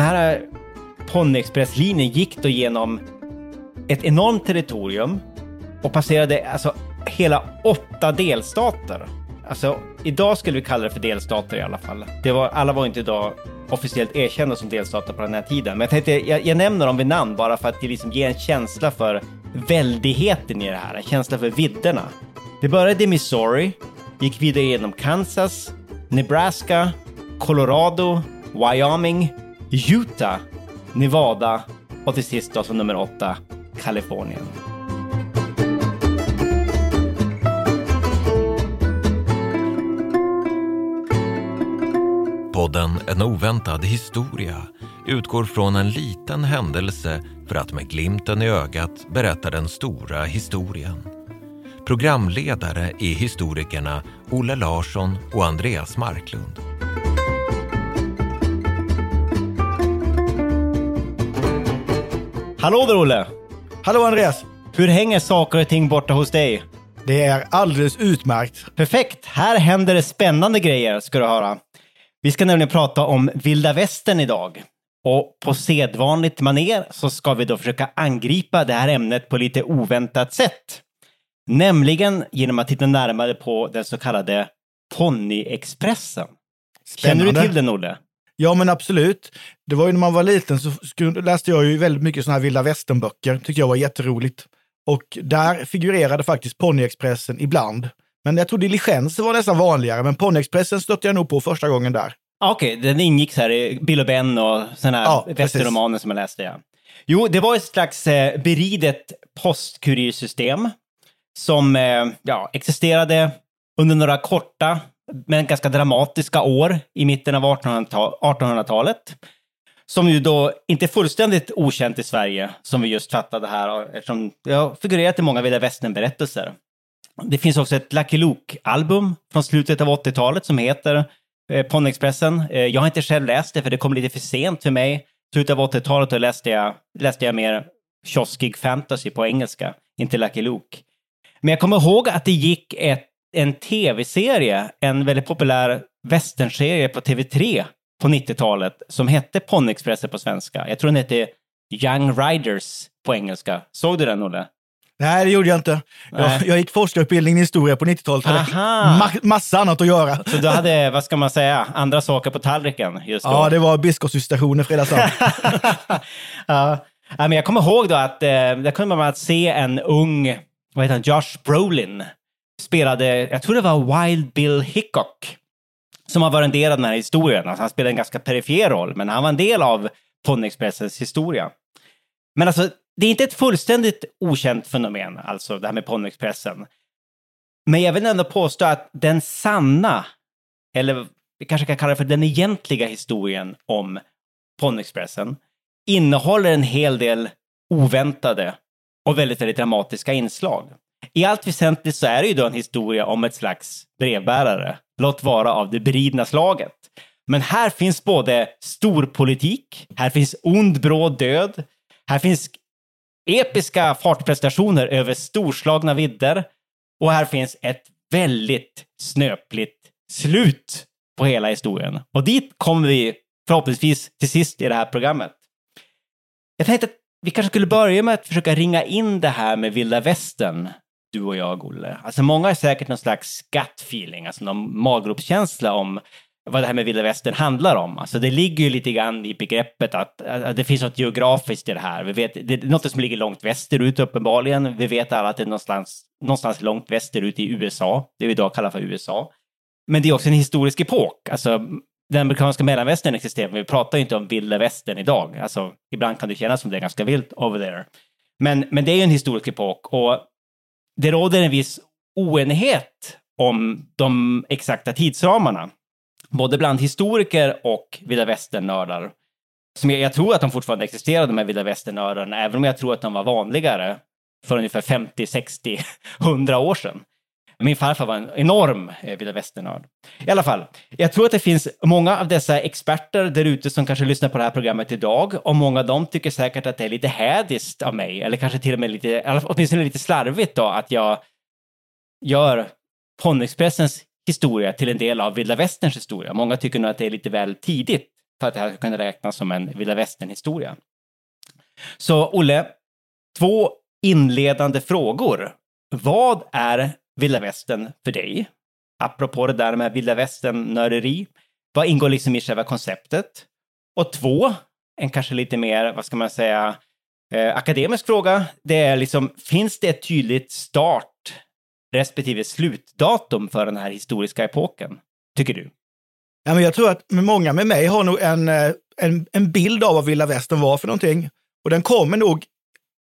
Den här ponnyexpresslinjen gick då genom ett enormt territorium och passerade alltså hela åtta delstater. Alltså, idag skulle vi kalla det för delstater i alla fall. Det var, alla var inte idag officiellt erkända som delstater på den här tiden. Men jag tänkte, jag, jag nämner dem vid namn bara för att det liksom ger en känsla för väldigheten i det här, en känsla för vidderna. Det började i Missouri, gick vidare genom Kansas, Nebraska, Colorado, Wyoming, Utah, Nevada och till sist då som nummer åtta, Kalifornien. Podden En oväntad historia utgår från en liten händelse för att med glimten i ögat berätta den stora historien. Programledare är historikerna Olle Larsson och Andreas Marklund. Hallå där Olle! Hallå Andreas! Hur hänger saker och ting borta hos dig? Det är alldeles utmärkt. Perfekt! Här händer det spännande grejer, ska du höra. Vi ska nämligen prata om vilda västern idag. Och på sedvanligt maner så ska vi då försöka angripa det här ämnet på lite oväntat sätt. Nämligen genom att titta närmare på den så kallade Ponyexpressen. Känner du till den, Olle? Ja, men absolut. Det var ju när man var liten så läste jag ju väldigt mycket sådana här vilda västern-böcker. Tyckte jag var jätteroligt. Och där figurerade faktiskt Ponyexpressen ibland. Men jag tror diligenser var nästan vanligare, men Ponyexpressen stötte jag nog på första gången där. Ah, Okej, den ingick så här i Bill och Ben och sådana här Ja, västerromaner som jag läste. Ja. Jo, det var ett slags eh, beridet postkurirsystem som eh, ja, existerade under några korta men ganska dramatiska år i mitten av 1800-talet. Som ju då inte är fullständigt okänt i Sverige, som vi just fattade här, eftersom det har figurerat i många vilda västern-berättelser. Det finns också ett Lucky Luke-album från slutet av 80-talet som heter eh, Ponyexpressen. Eh, jag har inte själv läst det för det kom lite för sent för mig. Slutet av 80-talet läste jag, läste jag mer kioskig fantasy på engelska, inte Lucky Luke. Men jag kommer ihåg att det gick ett, en tv-serie, en väldigt populär westernserie på TV3 på 90-talet som hette Ponyexpressen på svenska. Jag tror den hette Young Riders på engelska. Såg du den, Olle? Nej, det gjorde jag inte. Jag, jag gick forskarutbildning i historia på 90-talet. Hade ma- massa annat att göra. Så du hade, vad ska man säga, andra saker på tallriken just då? Ja, det var biskopsvisitationer fredag söndag. ja. Ja, men jag kommer ihåg då att eh, där kunde man se en ung, vad heter han, Josh Brolin spelade, jag tror det var Wild Bill Hickok, som har varit en del av den här historien. Alltså, han spelade en ganska perifer roll, men han var en del av Ponyexpressens historia. Men alltså, det är inte ett fullständigt okänt fenomen, alltså det här med Ponyexpressen. Men jag vill ändå påstå att den sanna, eller vi kanske kan kalla det för den egentliga historien om Ponyexpressen, innehåller en hel del oväntade och väldigt, väldigt dramatiska inslag. I allt väsentligt så är det ju då en historia om ett slags brevbärare, låt vara av det beridna slaget. Men här finns både storpolitik, här finns ond bråd död, här finns episka fartprestationer över storslagna vidder och här finns ett väldigt snöpligt slut på hela historien. Och dit kommer vi förhoppningsvis till sist i det här programmet. Jag tänkte att vi kanske skulle börja med att försöka ringa in det här med vilda västern, du och jag, Olle. Alltså många har säkert någon slags gut feeling, alltså någon magropskänsla om vad det här med vilda västern handlar om. Alltså det ligger ju lite grann i begreppet att, att det finns något geografiskt i det här. Vi vet, det är något som ligger långt västerut uppenbarligen. Vi vet alla att det är någonstans, någonstans långt västerut i USA, det vi idag kallar för USA. Men det är också en historisk epok. Alltså, den amerikanska mellanvästern existerar, men vi pratar ju inte om vilda västern idag. Alltså, ibland kan det kännas som det är ganska vilt over there. Men, men det är ju en historisk epok och det råder en viss oenighet om de exakta tidsramarna. Både bland historiker och vilda västern-nördar. Som jag, jag tror att de fortfarande existerar, de här vilda västern-nördarna, även om jag tror att de var vanligare för ungefär 50, 60, 100 år sedan. Min farfar var en enorm eh, vilda västernörd. I alla fall, jag tror att det finns många av dessa experter där ute som kanske lyssnar på det här programmet idag och många av dem tycker säkert att det är lite hädiskt av mig, eller kanske till och med lite, eller åtminstone lite slarvigt då, att jag gör Ponyexpressens historia till en del av vilda västerns historia. Många tycker nog att det är lite väl tidigt för att det här ska kunna räknas som en vilda västern-historia. Så Olle, två inledande frågor. Vad är vilda västern för dig? Apropå det där med vilda västern-nörderi. Vad ingår liksom i själva konceptet? Och två, en kanske lite mer, vad ska man säga, eh, akademisk fråga. Det är liksom, finns det ett tydligt start respektive slutdatum för den här historiska epoken? Tycker du? Ja, men jag tror att många med mig har nog en, eh, en, en bild av vad vilda västern var för någonting. Och den kommer nog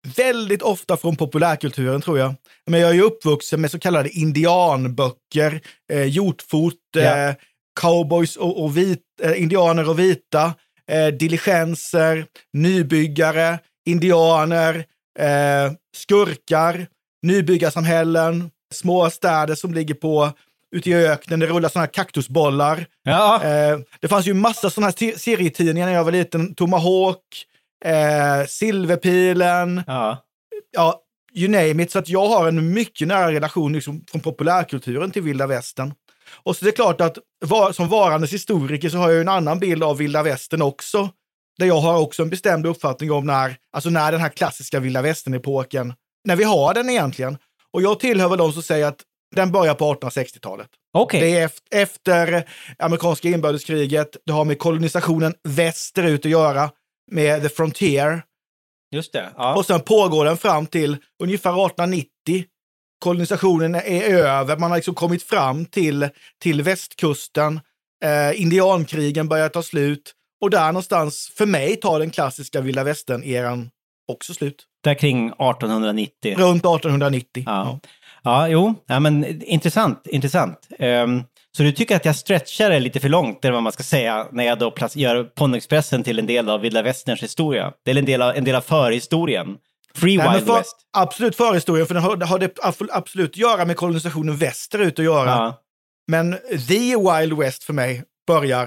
väldigt ofta från populärkulturen tror jag. Men jag är ju uppvuxen med så kallade indianböcker, eh, hjortfot, Ja. eh, cowboys och, och vit, eh, indianer och vita, eh, diligenser, nybyggare, indianer, eh, skurkar, nybyggarsamhällen, små städer som ligger på ute i öknen. Det rullar sådana här kaktusbollar. Ja, Eh, det fanns ju massa sådana här se- serietidningar när jag var liten. Tomahawk, eh, Silverpilen, ja. ja, you name it. Så att jag har en mycket nära relation liksom, från populärkulturen till vilda västern. Och så det är klart att var, som varandes historiker så har jag en annan bild av vilda västern också. Där jag har också en bestämd uppfattning om när, alltså när den här klassiska vilda västern-epoken, när vi har den egentligen. Och jag tillhör väl de som säger att den börjar på 1860-talet. Okej. Det är efter, efter amerikanska inbördeskriget. Det har med kolonisationen västerut att göra, med the frontier. Just det. Ja. Och sen pågår den fram till ungefär 1890. Kolonisationen är över, man har liksom kommit fram till, till västkusten. Eh, indiankrigen börjar ta slut. Och där någonstans, för mig, tar den klassiska vilda västern-eran också slut. Där kring 1890. Runt 1890. Ja. Ja, jo, ja, men intressant, intressant. Ehm, så du tycker att jag stretchar det lite för långt, eller vad man ska säga, när jag då gör Ponyexpressen till en del av vilda västerns historia? Det är en del av, en del av förhistorien. Free Nej, Wild för, West. Absolut förhistorien, för den har, har det ab- absolut att göra med kolonisationen västerut att göra. Ja, Men The Wild West för mig börjar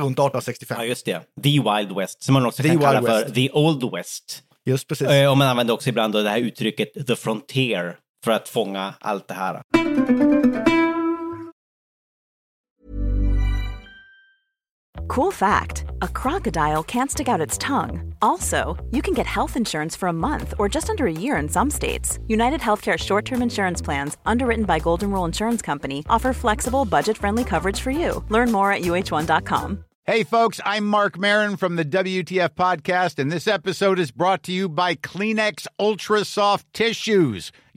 runt 1865. ja, just det. The Wild West, som man också The kan kalla Wild för West. The Old West. Just precis. Eh, Och man använder också ibland det här uttrycket The Frontier för att fånga allt det här. Cool fact a crocodile can't stick out its tongue. Also, you can get health insurance for a month or just under a year in some states. United Healthcare short term insurance plans, underwritten by Golden Rule Insurance Company, offer flexible, budget friendly coverage for you. Learn more at uh1.com. Hey, folks, I'm Mark Marin from the WTF Podcast, and this episode is brought to you by Kleenex Ultra Soft Tissues,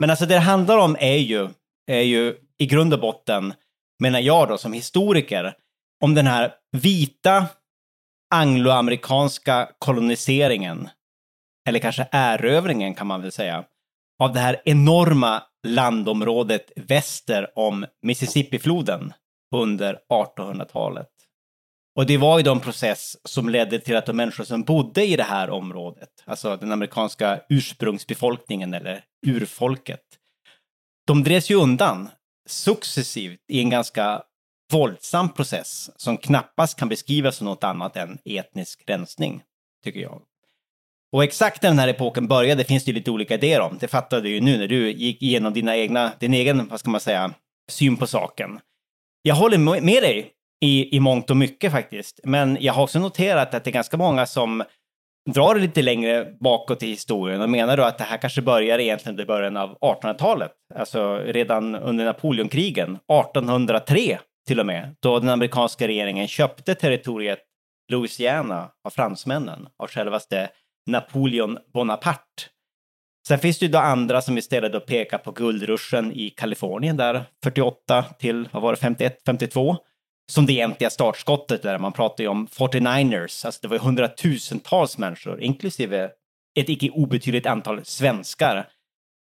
Men alltså det det handlar om är ju, är ju i grund och botten, menar jag då som historiker, om den här vita angloamerikanska koloniseringen, eller kanske erövringen kan man väl säga, av det här enorma landområdet väster om Mississippifloden under 1800-talet. Och det var ju då en process som ledde till att de människor som bodde i det här området, alltså den amerikanska ursprungsbefolkningen eller urfolket, de drevs ju undan successivt i en ganska våldsam process som knappast kan beskrivas som något annat än etnisk rensning, tycker jag. Och exakt när den här epoken började finns det ju lite olika idéer om. Det fattade du ju nu när du gick igenom dina egna, din egen, vad ska man säga, syn på saken. Jag håller med dig i, i mångt och mycket faktiskt, men jag har också noterat att det är ganska många som drar det lite längre bakåt i historien och menar då att det här kanske börjar egentligen i början av 1800-talet, alltså redan under Napoleonkrigen, 1803 till och med, då den amerikanska regeringen köpte territoriet Louisiana av fransmännen, av självaste Napoleon Bonaparte. Sen finns det ju då andra som istället då pekar på guldruschen i Kalifornien där 48 till, vad var det, 51, 52 som det egentliga startskottet där man pratar ju om 49ers, alltså det var hundratusentals människor, inklusive ett icke obetydligt antal svenskar,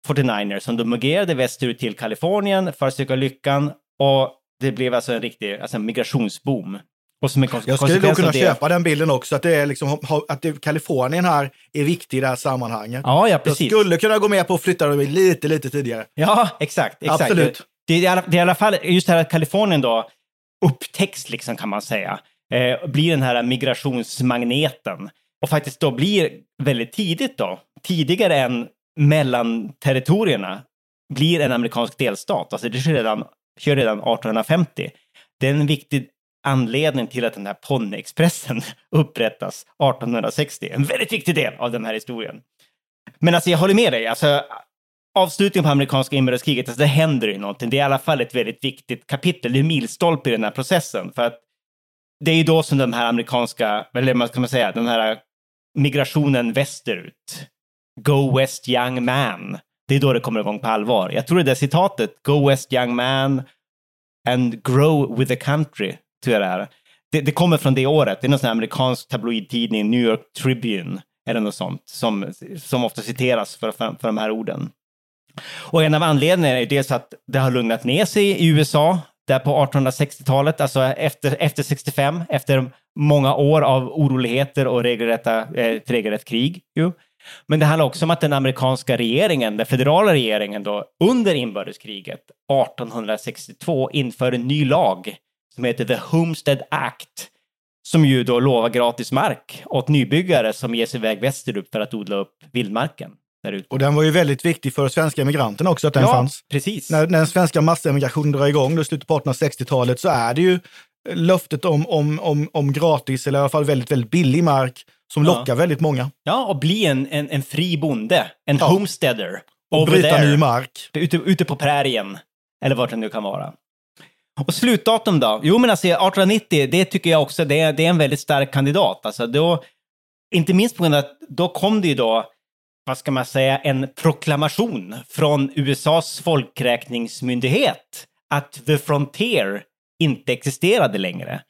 49ers, som de migrerade västerut till Kalifornien för att söka lyckan och det blev alltså en riktig alltså en migrationsboom. Och som en Jag skulle nog kunna det- köpa den bilden också, att, det är liksom, att det, Kalifornien här är viktig i det här sammanhanget. Ja, ja, Jag precis. skulle kunna gå med på att flytta dem lite, lite tidigare. Ja, exakt. exakt. Absolut. Det, det, är det är i alla fall just det här att Kalifornien då upptäcks, liksom, kan man säga. Eh, blir den här migrationsmagneten. Och faktiskt då blir väldigt tidigt då, tidigare än mellanterritorierna, blir en amerikansk delstat. Alltså det sker redan, sker redan 1850. Det är en viktig anledning till att den här ponnyexpressen upprättas 1860. En väldigt viktig del av den här historien. Men alltså jag håller med dig. Alltså, avslutningen på amerikanska inbördeskriget, alltså, det händer ju någonting. Det är i alla fall ett väldigt viktigt kapitel. Det är milstolpe i den här processen. För att det är ju då som den här amerikanska, eller vad ska man säga, den här migrationen västerut. Go West Young Man. Det är då det kommer igång på allvar. Jag tror det där citatet, Go West Young Man and grow with the country, tror jag det är. Det, det kommer från det året. Det är någon sån här amerikansk tabloidtidning, New York Tribune, eller något sånt, som, som ofta citeras för, för, för de här orden. Och en av anledningarna är dels att det har lugnat ner sig i USA, där på 1860-talet, alltså efter, efter 65, efter många år av oroligheter och regelrätta, eh, ett regelrätt krig. Ju. Men det handlar också om att den amerikanska regeringen, den federala regeringen då, under inbördeskriget 1862 inför en ny lag som heter The Homestead Act, som ju då lovar gratis mark åt nybyggare som ger sig iväg västerut för att odla upp vildmarken. Där ute. Och den var ju väldigt viktig för svenska emigranterna också, att den ja, fanns. precis. När, när den svenska massemigrationen drar igång i slutet på 1860-talet så är det ju löftet om, om, om, om gratis, eller i alla fall väldigt, väldigt billig mark, som Ja. lockar väldigt många. Ja, och bli en, en, en fri bonde, en Ja. homesteader. Och bryta there. ny mark. Ute, ute på prärien, eller vart det nu kan vara. Och slutdatum då? Jo, men alltså 1890, det tycker jag också, det är, det är en väldigt stark kandidat. Alltså då, inte minst på grund av att då kom det ju då, vad ska man säga, en proklamation från USAs folkräkningsmyndighet att the frontier inte existerade längre.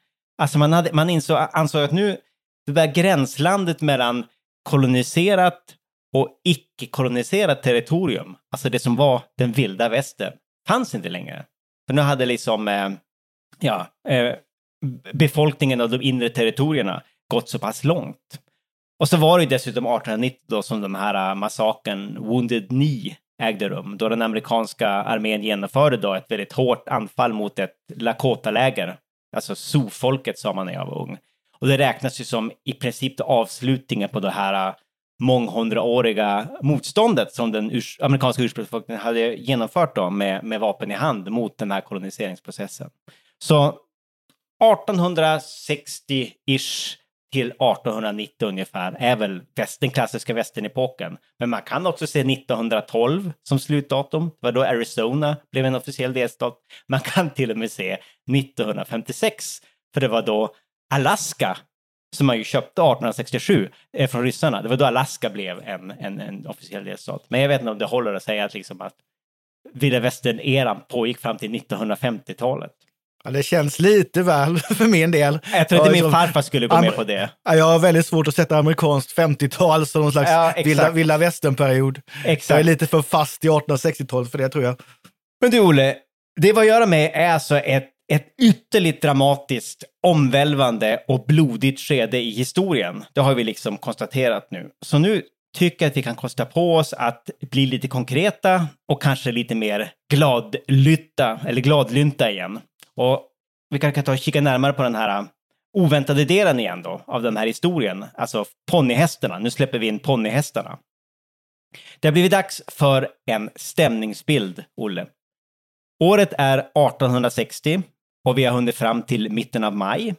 Alltså man, hade, man insåg, ansåg att nu, det där gränslandet mellan koloniserat och icke-koloniserat territorium, alltså det som var den vilda västern, fanns inte längre. För nu hade liksom, eh, ja, eh, befolkningen av de inre territorierna gått så pass långt. Och så var det ju dessutom 1890 då som de här äh, massakern Wounded Knee ägde rum, då den amerikanska armén genomförde då ett väldigt hårt anfall mot ett Lakota-läger. Alltså Sioux-folket sa man när jag var ung. Och det räknas ju som i princip avslutningen på det här äh, månghundraåriga motståndet som den urs amerikanska ursprungsbefolkningen hade genomfört då med, med vapen i hand mot den här koloniseringsprocessen. Så 1860-ish till 1890 ungefär är väl den klassiska västernepoken. Men man kan också se 1912 som slutdatum. Det var då Arizona blev en officiell delstat. Man kan till och med se 1956, för det var då Alaska som man ju köpte 1867 eh, från ryssarna. Det var då Alaska blev en, en, en officiell delstat. Men jag vet inte om det håller att säga att, liksom att vilda västern-eran pågick fram till 1950-talet. Ja, det känns lite väl för min del. Jag tror inte min liksom- farfar skulle gå Am- med på det. Ja, Jag har väldigt svårt att sätta amerikanskt 50-tal som någon slags Ja, vilda, vilda västern-period. Jag är lite för fast i 1860-talet för det tror jag. Men du Olle, det vad jag gör med är alltså ett, ett ytterligt dramatiskt, omvälvande och blodigt skede i historien. Det har vi liksom konstaterat nu. Så nu tycker att vi kan kosta på oss att bli lite konkreta och kanske lite mer gladlytta eller gladlynta igen. Och vi kanske kan ta och kika närmare på den här äh, oväntade delen igen då av den här historien, alltså ponnyhästarna. Nu släpper vi in ponnyhästarna. Det har blivit dags för en stämningsbild, Olle. Året är 1860 och vi har hunnit fram till mitten av maj.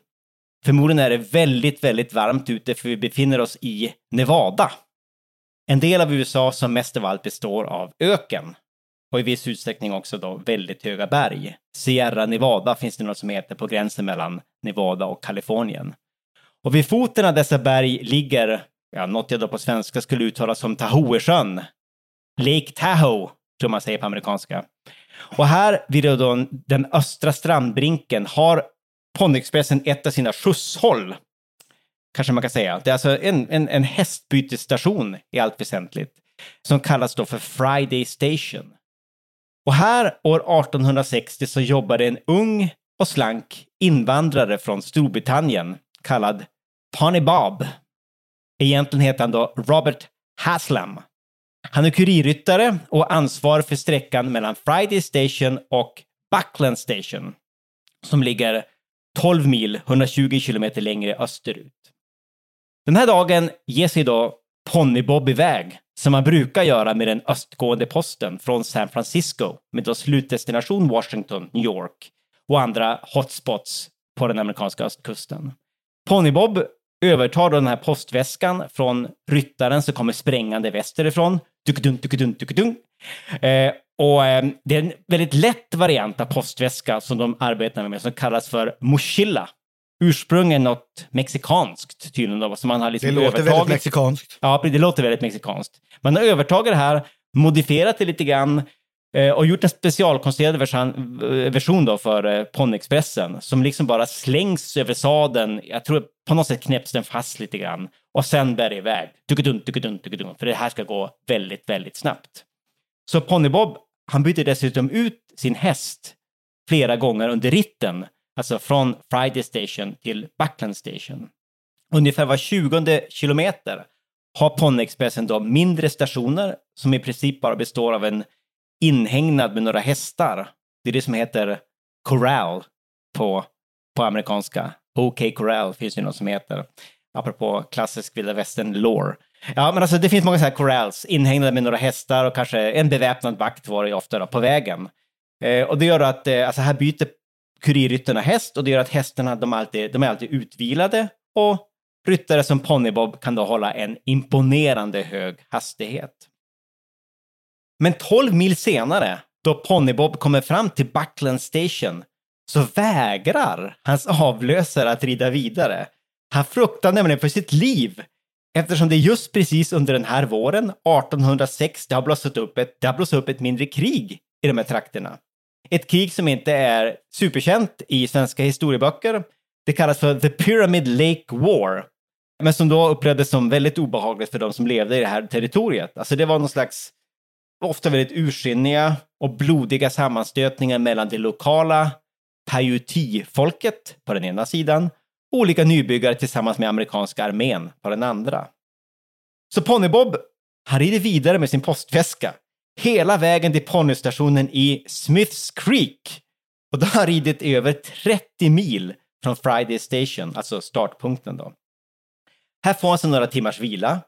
Förmodligen är det väldigt, väldigt varmt ute för vi befinner oss i Nevada. En del av USA som mest av allt består av öken och i viss utsträckning också då väldigt höga berg. Sierra Nevada finns det något som heter på gränsen mellan Nevada och Kalifornien. Och vid foten av dessa berg ligger, ja, något jag då på svenska skulle uttala som Tahoesjön. Lake Tahoe, tror man säger på amerikanska. Och här vid då den östra strandbrinken har Ponyexpressen ett av sina skjutshåll. Kanske man kan säga. Det är alltså en, en, en hästbytesstation i allt väsentligt. Som kallas då för Friday Station. Och här år 1860 så jobbade en ung och slank invandrare från Storbritannien kallad Pony Bob. Egentligen heter han då Robert Haslam. Han är kurirryttare och ansvar för sträckan mellan Friday Station och Buckland Station som ligger 12 mil, 120 kilometer längre österut. Den här dagen ger sig då Pony Bob iväg, som man brukar göra med den östgående posten från San Francisco med då slutdestination Washington, New York och andra hotspots på den amerikanska östkusten. Pony Bob övertar då den här postväskan från ryttaren som kommer sprängande västerifrån. Dukadun, dukadun, dukadun. Eh, och eh, det är en väldigt lätt variant av postväska som de arbetar med som kallas för mochilla. Ursprungligen något mexikanskt tydligen då, som man har liksom Det låter övertagit. väldigt mexikanskt. Ja, det låter väldigt mexikanskt. Man har övertagit det här, modifierat det lite grann eh, och gjort en specialkonstruerad version, version då för eh, Ponyexpressen som liksom bara slängs över sadeln. Jag tror på något sätt knäpps den fast lite grann och sen bär det iväg. Dukedunt, dukedunt, dukedunt, för det här ska gå väldigt, väldigt snabbt. Så Ponybob, han byter dessutom ut sin häst flera gånger under ritten, alltså från Friday Station till Buckland Station. Ungefär var 20 kilometer har Ponyexpressen då mindre stationer som i princip bara består av en inhägnad med några hästar. Det är det som heter corral på, på amerikanska. OK Corral finns det något som heter. Apropå klassisk vilda västern-lore. Ja, men alltså det finns många så här corrals inhägnade med några hästar och kanske en beväpnad vakt var det ofta då, på vägen. Eh, och det gör att eh, alltså här byter kurirryttarna häst och det gör att hästarna de är alltid, de är alltid utvilade och ryttare som Ponybob kan då hålla en imponerande hög hastighet. Men 12 mil senare, då Ponybob kommer fram till Buckland Station, så vägrar hans avlösare att rida vidare. Han fruktar nämligen för sitt liv eftersom det just precis under den här våren, 1806, det har blossat upp ett, det har blossat upp ett mindre krig i de här trakterna. Ett krig som inte är superkänt i svenska historieböcker. Det kallas för The Pyramid Lake War. Men som då upplevdes som väldigt obehagligt för de som levde i det här territoriet. Alltså det var någon slags, ofta väldigt ursinniga och blodiga sammanstötningar mellan det lokala Paiuti-folket på den ena sidan och olika nybyggare tillsammans med amerikanska armén på den andra. Så Ponybob, han rider vidare med sin postväska hela vägen till ponnystationen i Smiths Creek. Och då har han ridit över 30 mil från Friday Station, alltså startpunkten då. Här får han sig några timmars vila.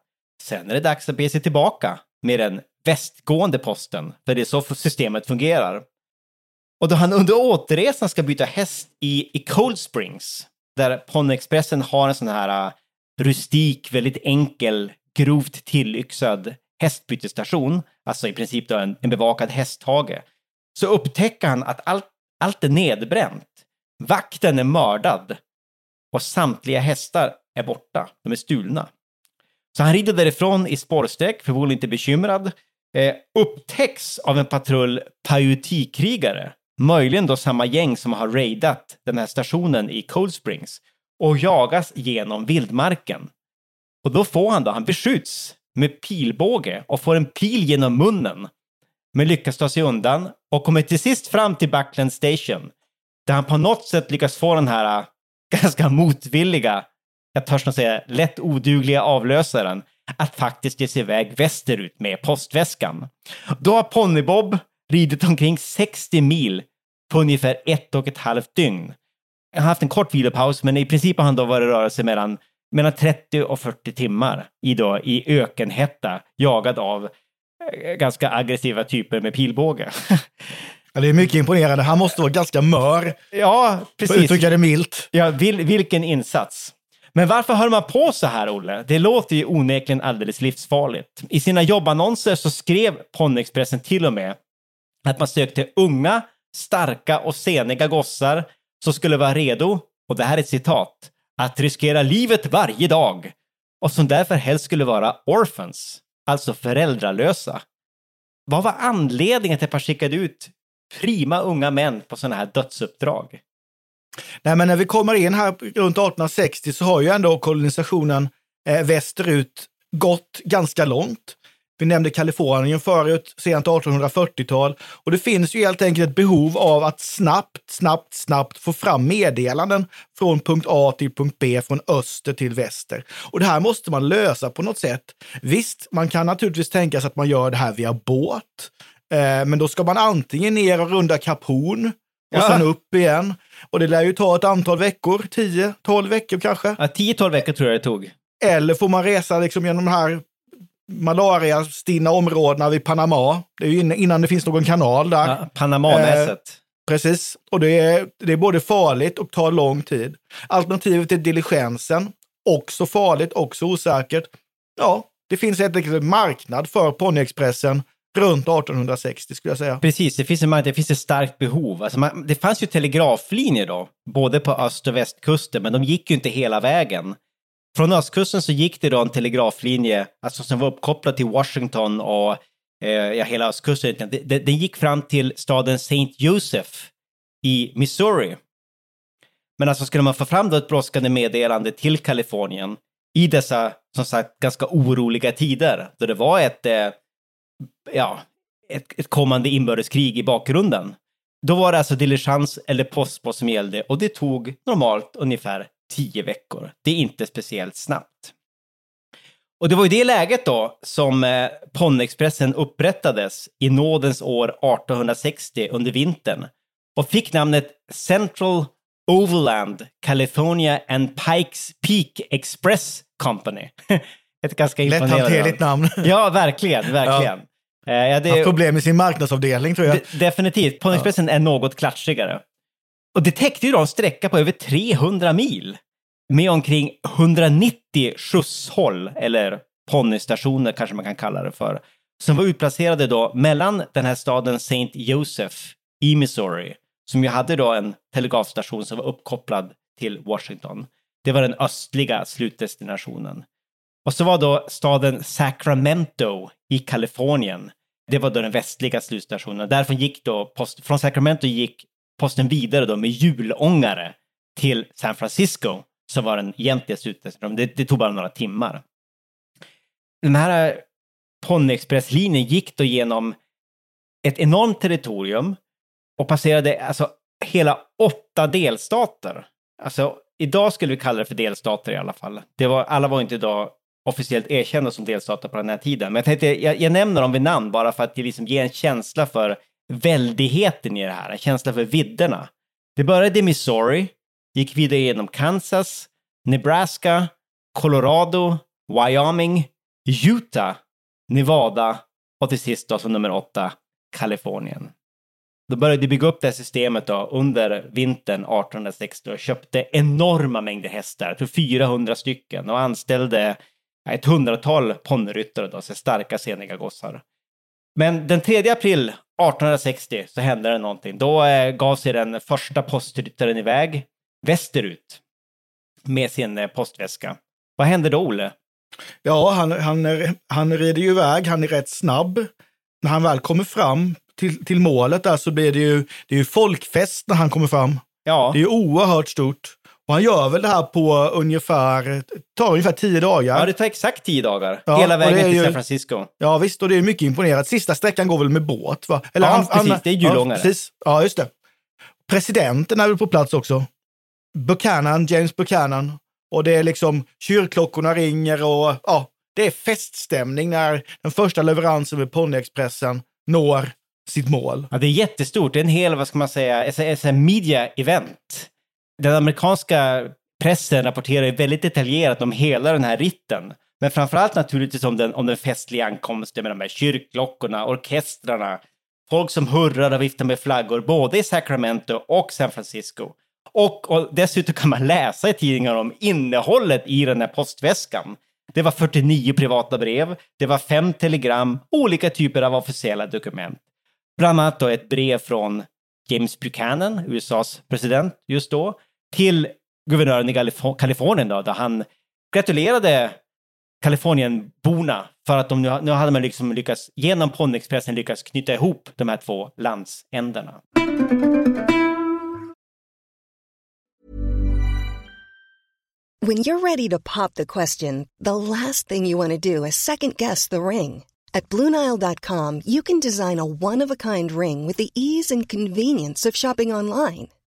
Sen är det dags att bege sig tillbaka med den västgående posten, för det är så systemet fungerar. Och då han under återresan ska byta häst i, i Cold Springs, där Ponyexpressen har en sån här uh, rustik, väldigt enkel, grovt tillyxad hästbytesstation, alltså i princip då en, en bevakad hästhage, så upptäcker han att allt, allt är nedbränt. Vakten är mördad och samtliga hästar är borta. De är stulna. Så han rider därifrån i spårsträck, förmodligen inte bekymrad, eh, upptäcks av en patrull paiutikrigare, möjligen då samma gäng som har raidat den här stationen i Cold Springs, och jagas genom vildmarken. Och då får han då, han beskjuts med pilbåge och får en pil genom munnen, men lyckas ta sig undan och kommer till sist fram till Buckland Station, där han på något sätt lyckas få den här äh, ganska motvilliga, jag törs nog säga lätt odugliga avlösaren att faktiskt ge sig iväg västerut med postväskan. Då har Ponnybob ridit omkring 60 mil på ungefär ett och ett halvt dygn. Han har haft en kort vilopaus, men i princip har han då varit i rörelse mellan, mellan 30 och 40 timmar i, då, i ökenhetta, jagad av eh, ganska aggressiva typer med pilbåge. Ja, det är mycket imponerande. Han måste vara ganska mör, ja, för att precis. uttrycka det milt. Ja, vil, vilken insats. Men varför höll man på så här, Olle? Det låter ju onekligen alldeles livsfarligt. I sina jobbannonser så skrev Ponyexpressen till och med att man sökte unga, starka och seniga gossar som skulle vara redo, och det här är ett citat, att riskera livet varje dag och som därför helst skulle vara orphans, alltså föräldralösa. Vad var anledningen till att man skickade ut prima unga män på sådana här dödsuppdrag? Nej, men när vi kommer in här runt 1860 så har ju ändå kolonisationen eh, västerut gått ganska långt. Vi nämnde Kalifornien förut, sent 1840-tal. Och det finns ju helt enkelt ett behov av att snabbt, snabbt, snabbt få fram meddelanden från punkt A till punkt B, från öster till väster. Och det här måste man lösa på något sätt. Visst, man kan naturligtvis tänka sig att man gör det här via båt. Eh, men då ska man antingen ner och runda Kap Horn och Ja. sen upp igen. Och det lär ju ta ett antal veckor, 10-12 veckor kanske. Ja, 10-12 veckor tror jag det tog. Eller får man resa liksom genom de här malariastinna områdena vid Panama. Det är ju innan- det finns någon kanal där. Ja, Panamanäset. Precis. Och det är, det är både farligt och tar lång tid. Alternativet är diligensen. Också farligt, också osäkert. Ja, det finns helt enkelt en marknad för Ponyexpressen runt 1860 skulle jag säga. Precis, det finns, en, det finns ett starkt behov. Alltså man, det fanns ju telegraflinjer då, både på öst och västkusten, men de gick ju inte hela vägen. Från östkusten så gick det då en telegraflinje, alltså som var uppkopplad till Washington och eh, ja, hela östkusten. Den, Den gick fram till staden St. Joseph i Missouri. Men alltså skulle man få fram då ett brådskande meddelande till Kalifornien i dessa, som sagt, ganska oroliga tider, då det var ett, eh, ja, ett, ett kommande inbördeskrig i bakgrunden. Då var det alltså diligens eller postbåt som gällde och det tog normalt ungefär tio veckor. Det är inte speciellt snabbt. Och det var i det läget då som eh, Ponnexpressen upprättades i nådens år 1860 under vintern och fick namnet Central Overland California and Pikes Peak Express Company. Ett ganska imponerande namn. Ja, verkligen, verkligen. Eh, ja, det, Haft problem med sin marknadsavdelning tror jag. de- definitivt. Ponyexpressen är något klatschigare. Och det täckte ju då en sträcka på över 300 mil med omkring 190 skjutshåll, eller ponnystationer kanske man kan kalla det för, som var utplacerade då mellan den här staden St. Joseph i Missouri, som ju hade då en telegrafstation som var uppkopplad till Washington. Det var den östliga slutdestinationen. Och så var då staden Sacramento i Kalifornien. Det var då den västliga slutstationen. Därifrån gick då post, från Sacramento gick posten vidare då med hjulångare till San Francisco, som var den egentliga slutdestinationen. Det, det tog bara några timmar. Den här Ponnyexpresslinjen gick då genom ett enormt territorium och passerade alltså hela åtta delstater. Alltså, idag skulle vi kalla det för delstater i alla fall. Det var, alla var inte idag officiellt erkända som delstater på den här tiden. Men jag tänkte, jag, jag nämner dem vid namn bara för att det liksom ger en känsla för väldigheten i det här, en känsla för vidderna. Det började i Missouri, gick vidare genom Kansas, Nebraska, Colorado, Wyoming, Utah, Nevada och till sist då som nummer åtta, Kalifornien. Då började de bygga upp det här systemet då under vintern 1860 och köpte enorma mängder hästar, jag tror 400 stycken, och anställde ett hundratal ponnyryttare då, så starka seniga gossar. Men den 3 april 1860 så hände det någonting. Då eh, gav sig den första postryttaren iväg västerut med sin eh, postväska. Vad hände då, Olle? Ja, han, han, han rider ju iväg, han är rätt snabb. När han väl kommer fram till, till målet där så blir det ju, det är ju folkfest när han kommer fram. Ja, Det är ju oerhört stort. Och han gör väl det här på ungefär, tar ungefär tio dagar. ja det tar exakt tio dagar. Ja, Hela vägen till ju- San Francisco. Ja visst, och det är mycket imponerat. Sista sträckan går väl med båt? Va? Ja, precis, det är hjulångare. Ja, precis. ja, just det. Presidenten är väl på plats också. Buchanan, James Buchanan. Och det är liksom kyrkklockorna ringer och ja, det är feststämning när den första leveransen med Ponyexpressen når sitt mål. Ja, det är jättestort. Det är en hel, vad ska man säga, media-event. Den amerikanska pressen rapporterar ju väldigt detaljerat om hela den här ritten. Men framförallt naturligtvis om den, om den festliga ankomsten med de här kyrkklockorna, orkestrarna, folk som hurrar och viftar med flaggor både i Sacramento och San Francisco. Och, och dessutom kan man läsa i tidningar om innehållet i den här postväskan. Det var 49 privata brev, det var fem telegram, olika typer av officiella dokument. Bland annat då ett brev från James Buchanan, USAs president just då, till guvernören i Kalifornien då, där han gratulerade Kalifornienborna för att de nu, nu hade man liksom lyckats, genom Ponyexpressen lyckats knyta ihop de här två landsändarna. When you're ready to pop the question, the last thing you want to do is second guess the ring. At BlueNile.com you can design a one-of-a-kind ring with the ease and convenience of shopping online.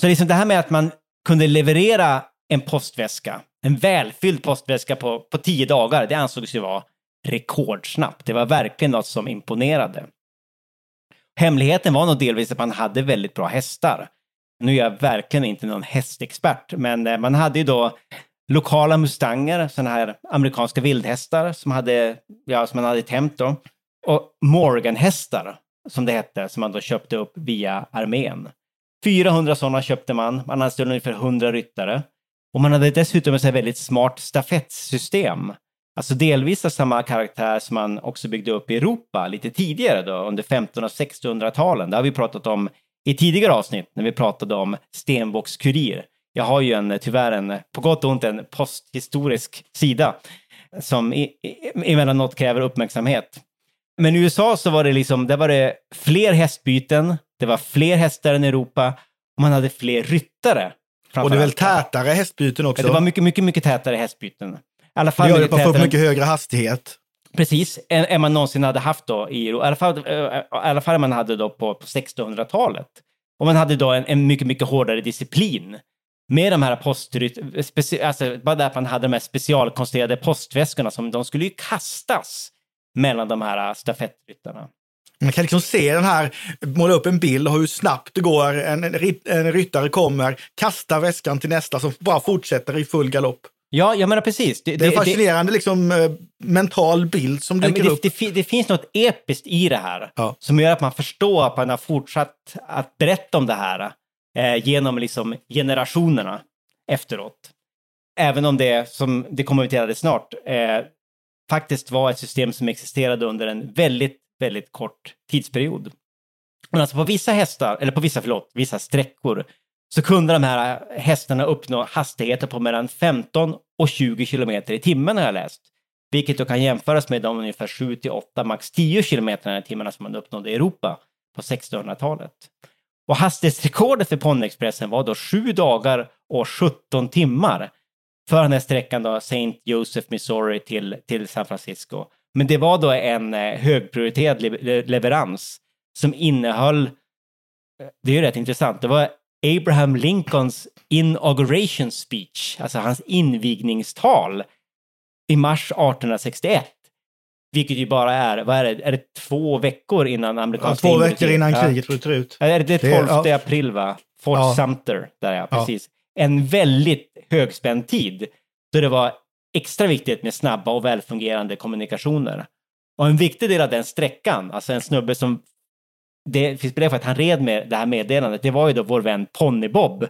Så liksom det här med att man kunde leverera en postväska, en välfylld postväska på, på tio dagar, det ansågs ju vara rekordsnabbt. Det var verkligen något som imponerade. Hemligheten var nog delvis att man hade väldigt bra hästar. Nu är jag verkligen inte någon hästexpert, men eh, man hade ju då lokala mustanger, sådana här amerikanska vildhästar som, hade, ja, som man hade tämt då. Och Morgan-hästar, som det hette, som man då köpte upp via armén. 400 sådana köpte man, man anställde ungefär 100 ryttare. Och man hade dessutom ett väldigt smart stafettsystem. Alltså delvis av samma karaktär som man också byggde upp i Europa lite tidigare då, under 1500 och 1600-talen. Det har vi pratat om i tidigare avsnitt när vi pratade om stenbockskurir. Jag har ju en, tyvärr en, på gott och ont, en posthistorisk sida som i, i, emellanåt kräver uppmärksamhet. Men i USA så var det liksom, där var det fler hästbyten, det var fler hästar än Europa och man hade fler ryttare. Och det är väl tätare hästbyten också? Det var mycket, mycket, mycket tätare hästbyten. I alla fall det gör att man får mycket högre hastighet. Precis, än, än man någonsin hade haft då i, i alla fall, eh, i alla fall man hade då på, på 1600-talet. Och man hade då en, en mycket, mycket hårdare disciplin med de här postrytt... Alltså bara att man hade de här specialkonstruerade postväskorna som de skulle ju kastas mellan de här stafettryttarna. Man kan liksom se den här, måla upp en bild av hur snabbt det går. En, en ryttare kommer, kastar väskan till nästa som bara fortsätter i full galopp. Ja, jag menar precis. Det, det är en fascinerande det, liksom, eh, mental bild som dyker det, upp. Det, det, finns något episkt i det här ja. som gör att man förstår att man har fortsatt att berätta om det här eh, genom liksom generationerna efteråt. Även om det, som det kommer vi till snart, eh, faktiskt var ett system som existerade under en väldigt väldigt kort tidsperiod. Men alltså på vissa hästar, eller på vissa, förlåt, vissa sträckor så kunde de här hästarna uppnå hastigheter på mellan 15 och 20 kilometer i timmen har jag läst. Vilket då kan jämföras med de ungefär 7 till 8, max 10 kilometer i timmen som man uppnådde i Europa på 1600-talet. Och hastighetsrekordet för ponnyexpressen var då 7 dagar och 17 timmar för den här sträckan då, St. Joseph, Missouri till, till San Francisco. Men det var då en eh, högprioriterad le leverans som innehöll det är ju rätt intressant. Det var Abraham Lincolns inauguration speech, alltså hans invigningstal i mars 1861. Vilket ju bara är, vad är det, är det två veckor innan Ja, amerikanska två inbördeskriget? veckor innan Ja. kriget bryter ut. Ja, Är det Det- 12 ja. april va? Fort Ja. Sumter, där ja, Ja. En väldigt högspänd tid då det var extra viktigt med snabba och välfungerande kommunikationer. Och en viktig del av den sträckan, alltså en snubbe som det finns belägg för att han red med det här meddelandet, det var ju då vår vän Pony Bob.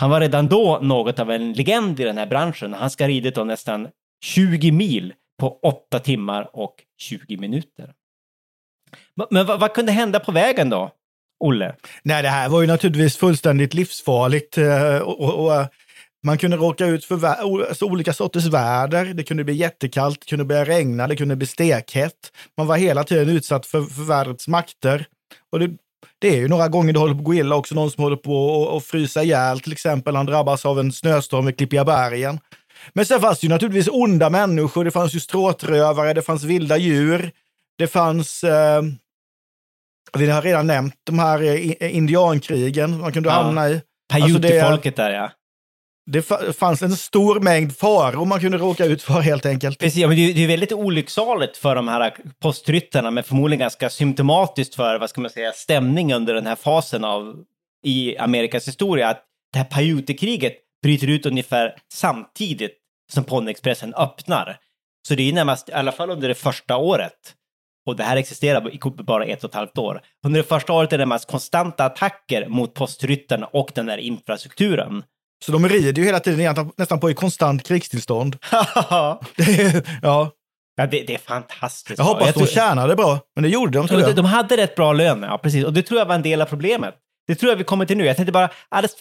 Han var redan då något av en legend i den här branschen. Han ska ha ridit då nästan 20 mil på 8 timmar och 20 minuter. Men- Men vad, vad kunde hända på vägen då, Olle? Nej, det här var ju naturligtvis fullständigt livsfarligt. Eh, och, och, och, eh, man kunde råka ut för alltså, olika sorters väder. Det kunde bli jättekallt, det kunde börja regna, det kunde bli stekhett. Man var hela tiden utsatt för, för vädrets makter. Och det, det är ju några gånger det håller på att gå illa också. Någon som håller på att- att frysa ihjäl, till exempel. Han drabbas av en snöstorm i Klippiga bergen. Men sen fanns det ju naturligtvis onda människor. Det fanns ju stråtrövare, det fanns vilda djur. Det fanns eh, vi har redan nämnt de här eh, i- indiankrigen man kunde Ja. hamna i. Alltså, det- Paiute-folket där ja. Det fa- fanns en stor mängd faror man kunde råka ut för helt enkelt. Precis, ja, men det är väldigt olycksaligt för de här postryttarna, men förmodligen ganska symptomatiskt för, vad ska man säga, stämning under den här fasen av i Amerikas historia. Att det här Paiute-kriget bryter ut ungefär samtidigt som Ponyexpressen öppnar. Så det är närmast, i alla fall under det första året, och det här existerar i bara ett och ett halvt år. Under det första året är det närmast konstanta attacker mot postryttarna och den här infrastrukturen. Så de rider ju hela tiden nästan på i konstant krigstillstånd. Ja. Ja, det, det är fantastiskt. Jag hoppas Jag de tror- tjänade bra, men det gjorde de tror jag. de hade rätt bra lön, ja precis. Och det tror jag var en del av problemet. Det tror jag vi kommer till nu. Jag tänkte bara alldeles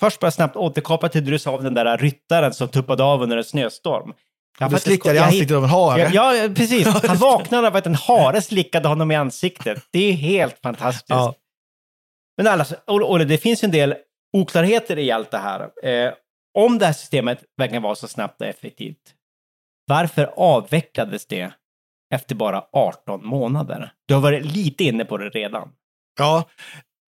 först bara snabbt återkoppla till det du sa om den där ryttaren som tuppade av under en snöstorm. Jag blev slickad i ansiktet av en hare. Ja, ja, precis. Han vaknade av att en hare slickade honom i ansiktet. Det är helt fantastiskt. Ja. Men alltså, Olle, det finns en del oklarheter i allt det här. Eh, om det här systemet verkligen var så snabbt och effektivt, varför avvecklades det efter bara 18 månader? Du har varit lite inne på det redan. Ja,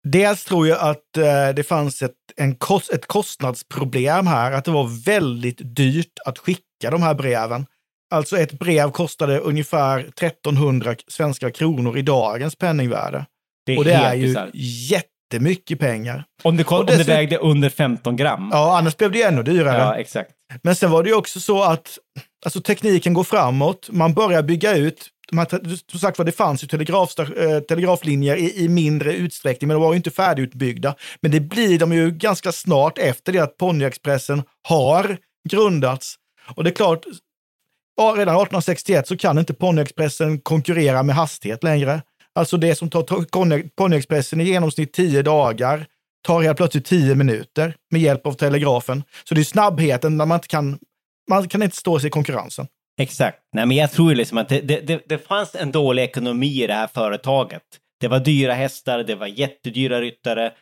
dels tror jag att eh, det fanns ett, en kost, ett kostnadsproblem här, att det var väldigt dyrt att skicka de här breven. Alltså ett brev kostade ungefär 1300 svenska kronor i dagens penningvärde. Det Och det är ju bisarrt. jättemycket pengar. Om det, kom, och om det vägde under 15 gram. Ja, annars blev det ju ännu dyrare. Ja, exakt. Men sen var det ju också så att alltså, tekniken går framåt. Man börjar bygga ut. De här, som sagt var, det fanns ju eh, telegraflinjer i, i mindre utsträckning, men de var ju inte färdigutbyggda. Men det blir de ju ganska snart efter det att Ponyexpressen har grundats. Och det är klart, redan 1861 så kan inte Ponyexpressen konkurrera med hastighet längre. Alltså det som tar Ponyexpressen i genomsnitt 10 dagar tar helt plötsligt 10 minuter med hjälp av telegrafen. Så det är snabbheten när man inte kan, man kan inte stå sig i konkurrensen. Exakt. Nej, men jag tror ju liksom att det, det, det, det fanns en dålig ekonomi i det här företaget. Det var dyra hästar, det var jättedyra ryttare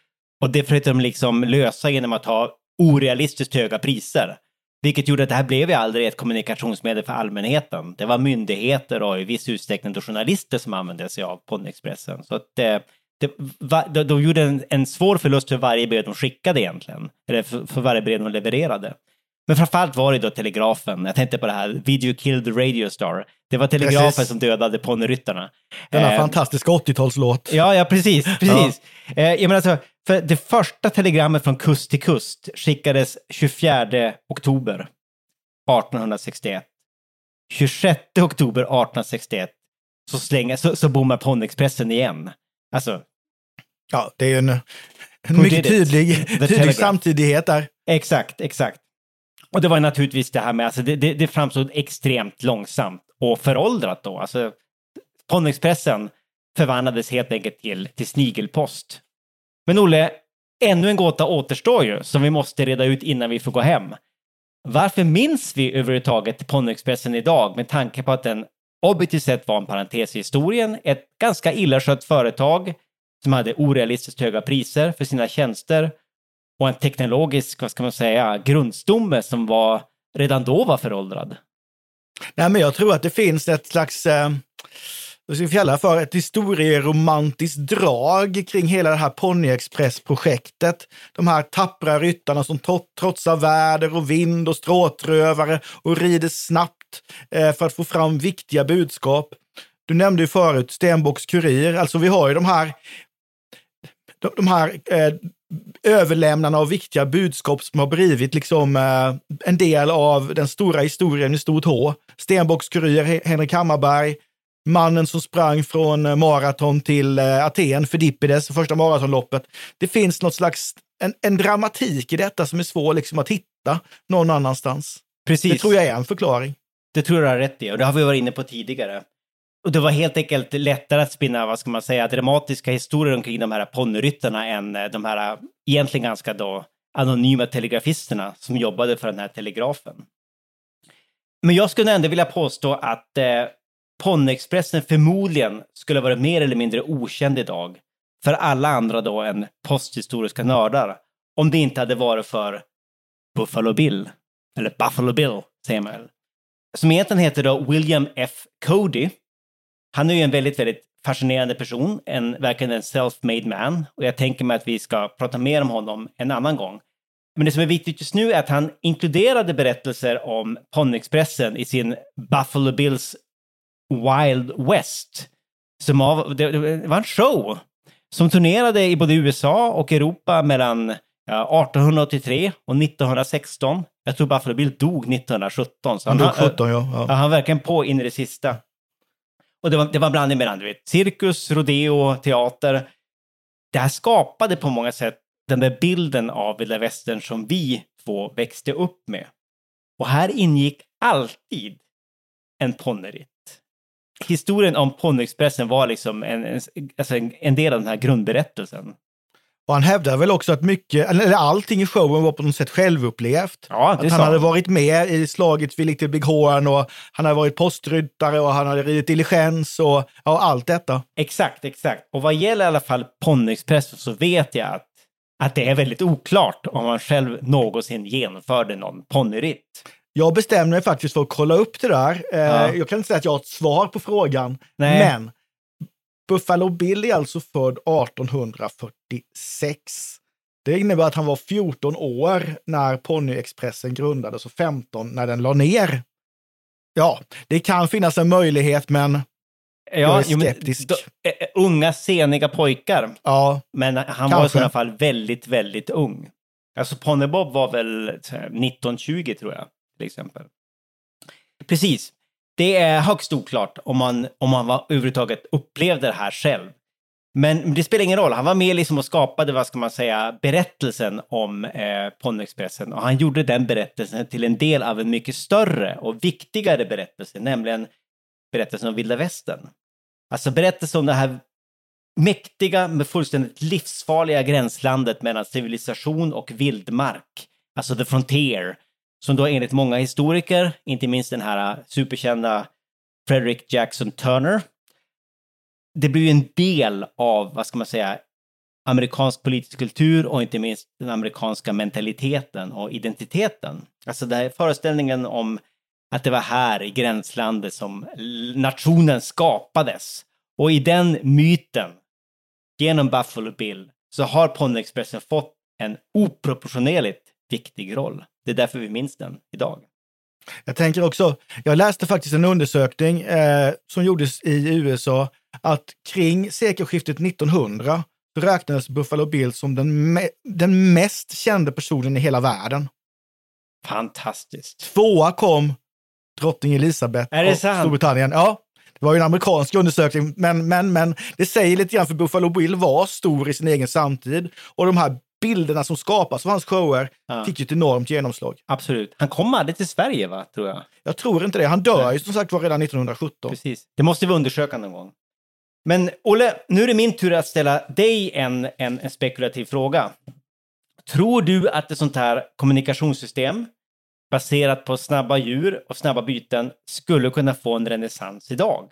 och det försökte de liksom lösa genom att ha orealistiskt höga priser. Vilket gjorde att det här blev ju aldrig ett kommunikationsmedel för allmänheten. Det var myndigheter och i viss utsträckning journalister som använde sig av Ponyexpressen. Så att det, det, va, de, de gjorde en, en svår förlust för varje brev de skickade egentligen. Eller för, för varje brev de levererade. Men framförallt var det då telegrafen. Jag tänkte på det här, Video Killed Radio Star. Det var telegrafen Precis. som dödade ponnyryttarna. Den här Eh, fantastiska 80-talslåt. Ja, ja, precis. precis. Eh, jag menar alltså, för det första telegrammet från kust till kust skickades 24 oktober 1861. 26 oktober 1861 så, slänger, så, så bommar Ponyexpressen igen. Alltså, Ja, det är ju en, en mycket tydlig, tydlig samtidighet där. Exakt, exakt. Och det var naturligtvis det här med, alltså det, det, det framstod extremt långsamt och föråldrat då. Alltså, Ponyexpressen förvandlades helt enkelt till, till snigelpost. Men Olle, ännu en gåta återstår ju som vi måste reda ut innan vi får gå hem. Varför minns vi överhuvudtaget Ponnyexpressen idag med tanke på att den objektivt sett var en parentes i historien, ett ganska illa skött företag som hade orealistiskt höga priser för sina tjänster och en teknologisk, vad ska man säga, grundstomme som var redan då var föråldrad. Nej, men jag tror att det finns ett slags, eh, det ska vi för ett historieromantiskt drag kring hela det här ponnyexpressprojektet. De här tappra ryttarna som trotsar väder och vind och stråtrövare och rider snabbt eh, för att få fram viktiga budskap. Du nämnde ju förut Stenbocks kurir, alltså vi har ju de här de, de här eh, överlämnarna av viktiga budskap som har blivit liksom, eh, en del av den stora historien i stort H. Stenbocks kurir, Henrik Hammarberg, mannen som sprang från eh, maraton till eh, Aten för Dippides, första maratonloppet. Det finns något slags en, en dramatik i detta som är svår liksom, att hitta någon annanstans. Precis. Det tror jag är en förklaring. Det tror jag har rätt i och det har vi varit inne på tidigare. Och det var helt enkelt lättare att spinna, vad ska man säga, dramatiska historier omkring de här ponnyryttarna än eh, de här egentligen ganska då anonyma telegrafisterna som jobbade för den här telegrafen. Men jag skulle ändå vilja påstå att eh, Ponnexpressen förmodligen skulle vara mer eller mindre okänd idag för alla andra då än posthistoriska nördar om det inte hade varit för Buffalo Bill, eller Buffalo Bill säger man väl, som egentligen heter då William F. Cody han är ju en väldigt, väldigt fascinerande person, en, verkligen en self-made man. Och jag tänker mig att vi ska prata mer om honom en annan gång. Men det som är viktigt just nu är att han inkluderade berättelser om Ponnexpressen i sin Buffalo Bills Wild West. Som av, det, det var en show som turnerade i både USA och Europa mellan ja, 1883 och 1916. Jag tror Buffalo Bill dog 1917. Så han, han dog 17, ja. ja. Han verkligen på in i det sista. Och det var, det var blandning mellan du vet, cirkus, rodeo, teater. Det här skapade på många sätt den där bilden av vilda västern som vi två växte upp med. Och här ingick alltid en ponnyritt. Historien om Ponnyexpressen var liksom en, en, alltså en, en del av den här grundberättelsen. Och han hävdar väl också att mycket, eller allting i showen var på något sätt självupplevt. Ja, att han hade varit med i slaget vid Little Big Horn och han hade varit postryttare och han hade ridit diligens och ja, allt detta. Exakt, exakt. Och vad gäller i alla fall Ponyexpressen så vet jag att, att det är väldigt oklart om han själv någonsin genomförde någon ponnyritt. Jag bestämde mig faktiskt för att kolla upp det där. Eh, ja. Jag kan inte säga att jag har ett svar på frågan, Nej. men Buffalo Bill är alltså född 1846. Det innebär att han var 14 år när Ponyexpressen grundades och 15 när den la ner. Ja, det kan finnas en möjlighet, men ja, jag är skeptisk. Jo, då, uh, unga, seniga pojkar. Ja, Men han kanske. var i sådana fall väldigt, väldigt ung. Alltså Ponnybob var väl 1920 tror jag, till exempel. Precis. Det är högst oklart om man, om man var, överhuvudtaget upplevde det här själv. Men det spelar ingen roll, han var med liksom och skapade, vad ska man säga, berättelsen om eh, Ponyexpressen. Och han gjorde den berättelsen till en del av en mycket större och viktigare berättelse, nämligen berättelsen om vilda västern. Alltså berättelsen om det här mäktiga, men fullständigt livsfarliga gränslandet mellan civilisation och vildmark. Alltså the frontier, som då enligt många historiker, inte minst den här äh, superkända Frederick Jackson Turner, det blir ju en del av, vad ska man säga, amerikansk politisk kultur och inte minst den amerikanska mentaliteten och identiteten. Alltså den här föreställningen om att det var här i gränslandet som nationen skapades. Och i den myten, genom Buffalo Bill, så har Ponyexpressen fått en oproportionerligt viktig roll. Det är därför vi minns den idag. Jag tänker också, jag läste faktiskt en undersökning eh, som gjordes i USA att kring sekelskiftet 1900 så räknades Buffalo Bill som den, me den mest kända personen i hela världen. Fantastiskt. Tvåa kom drottning Elisabeth är det sant? Storbritannien. Ja, det var ju en amerikansk undersökning, men, men, men det säger lite grann för Buffalo Bill var stor i sin egen samtid. Och de här bilderna som skapas av hans shower ja. fick ju ett enormt genomslag. Absolut. Han kom aldrig till Sverige, va? Tror jag. Jag tror inte det. Han dör ju som sagt var redan 1917. Precis. Det måste vi undersöka någon gång. Men Olle, nu är det min tur att ställa dig en, en, en spekulativ fråga. Tror du att ett sånt här kommunikationssystem baserat på snabba djur och snabba byten skulle kunna få en renässans idag?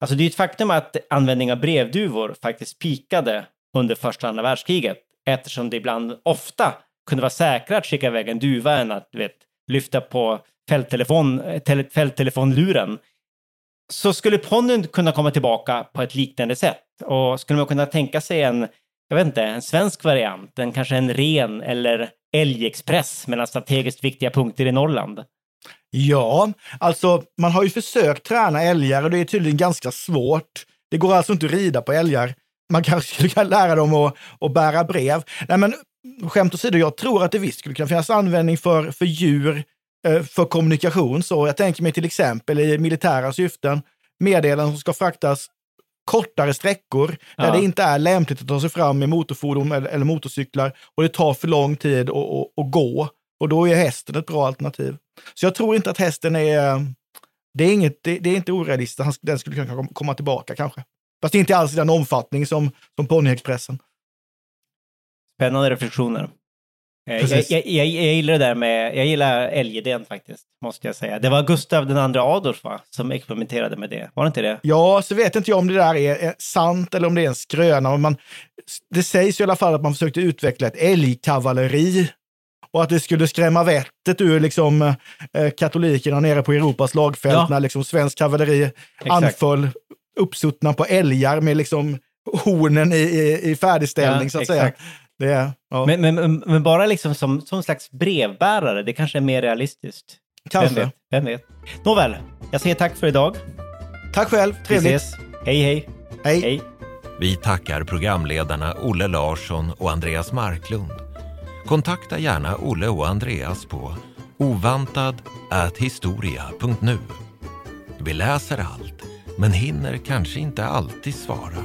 Alltså det är ett faktum att användning av brevduvor faktiskt pikade under första och andra världskriget eftersom det ibland ofta kunde vara säkrare att skicka iväg en duva än att vet, lyfta på fälttelefon, tele, fälttelefonluren. så skulle ponnyn kunna komma tillbaka på ett liknande sätt. Och skulle man kunna tänka sig en, jag vet inte, en svensk variant, en kanske en ren eller älgexpress mellan strategiskt viktiga punkter i Norrland? Ja, alltså man har ju försökt träna älgar och det är tydligen ganska svårt. Det går alltså inte att rida på älgar. Man kanske skulle kunna lära dem att, att bära brev. Nej, men skämt åsido, jag tror att det visst skulle kunna finnas användning för, för djur eh, för kommunikation. Så jag tänker mig till exempel i militära syften, meddelanden som ska fraktas kortare sträckor Ja. där det inte är lämpligt att ta sig fram med motorfordon eller, eller motorcyklar och det tar för lång tid att, gå. Och då är hästen ett bra alternativ. Så jag tror inte att hästen är... Det är, inget, det, det är inte orealistiskt. Den skulle kunna kom- komma tillbaka kanske. Fast inte alls i den omfattning som, som Ponyexpressen. Spännande reflektioner. Eh, Jag, jag, jag, jag gillar det där med, jag gillar älgidén faktiskt, måste jag säga. Det var Gustav den andra Adolf va, som experimenterade med det. Var det inte det? Ja, så vet inte jag om det där är, är sant eller om det är en skröna. Men man, det sägs i alla fall att man försökte utveckla ett älgkavalleri och att det skulle skrämma vettet ur liksom, eh, katolikerna nere på Europas slagfält Ja. när liksom svensk kavalleri anföll uppsuttna på älgar med liksom hornen i, i, i färdigställning Ja, så att säga. exakt. Det är, ja. Men, men, men, bara liksom som, som slags brevbärare, det kanske är mer realistiskt. Kanske. Vem vet? Vem vet? Nåväl, jag säger tack för idag. Tack själv, Vi trevligt. ses. Hej, hej. Hej. hej. Vi tackar programledarna Olle Larsson och Andreas Marklund. Kontakta gärna Olle och Andreas på ovantad.historia.nu. Vi läser allt, men hinner kanske inte alltid svara.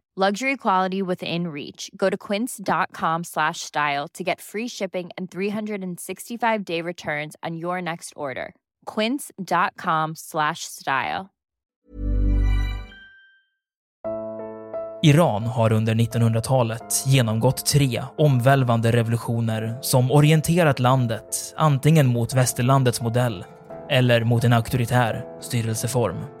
Luxury quality within reach. Go to quince.com slash style to get free shipping and 365 day returns on your next order. Quince.com slash style. Iran har under 1900-talet genomgått tre omvälvande revolutioner som orienterat landet antingen mot västerlandets modell eller mot en auktoritär styrelseform.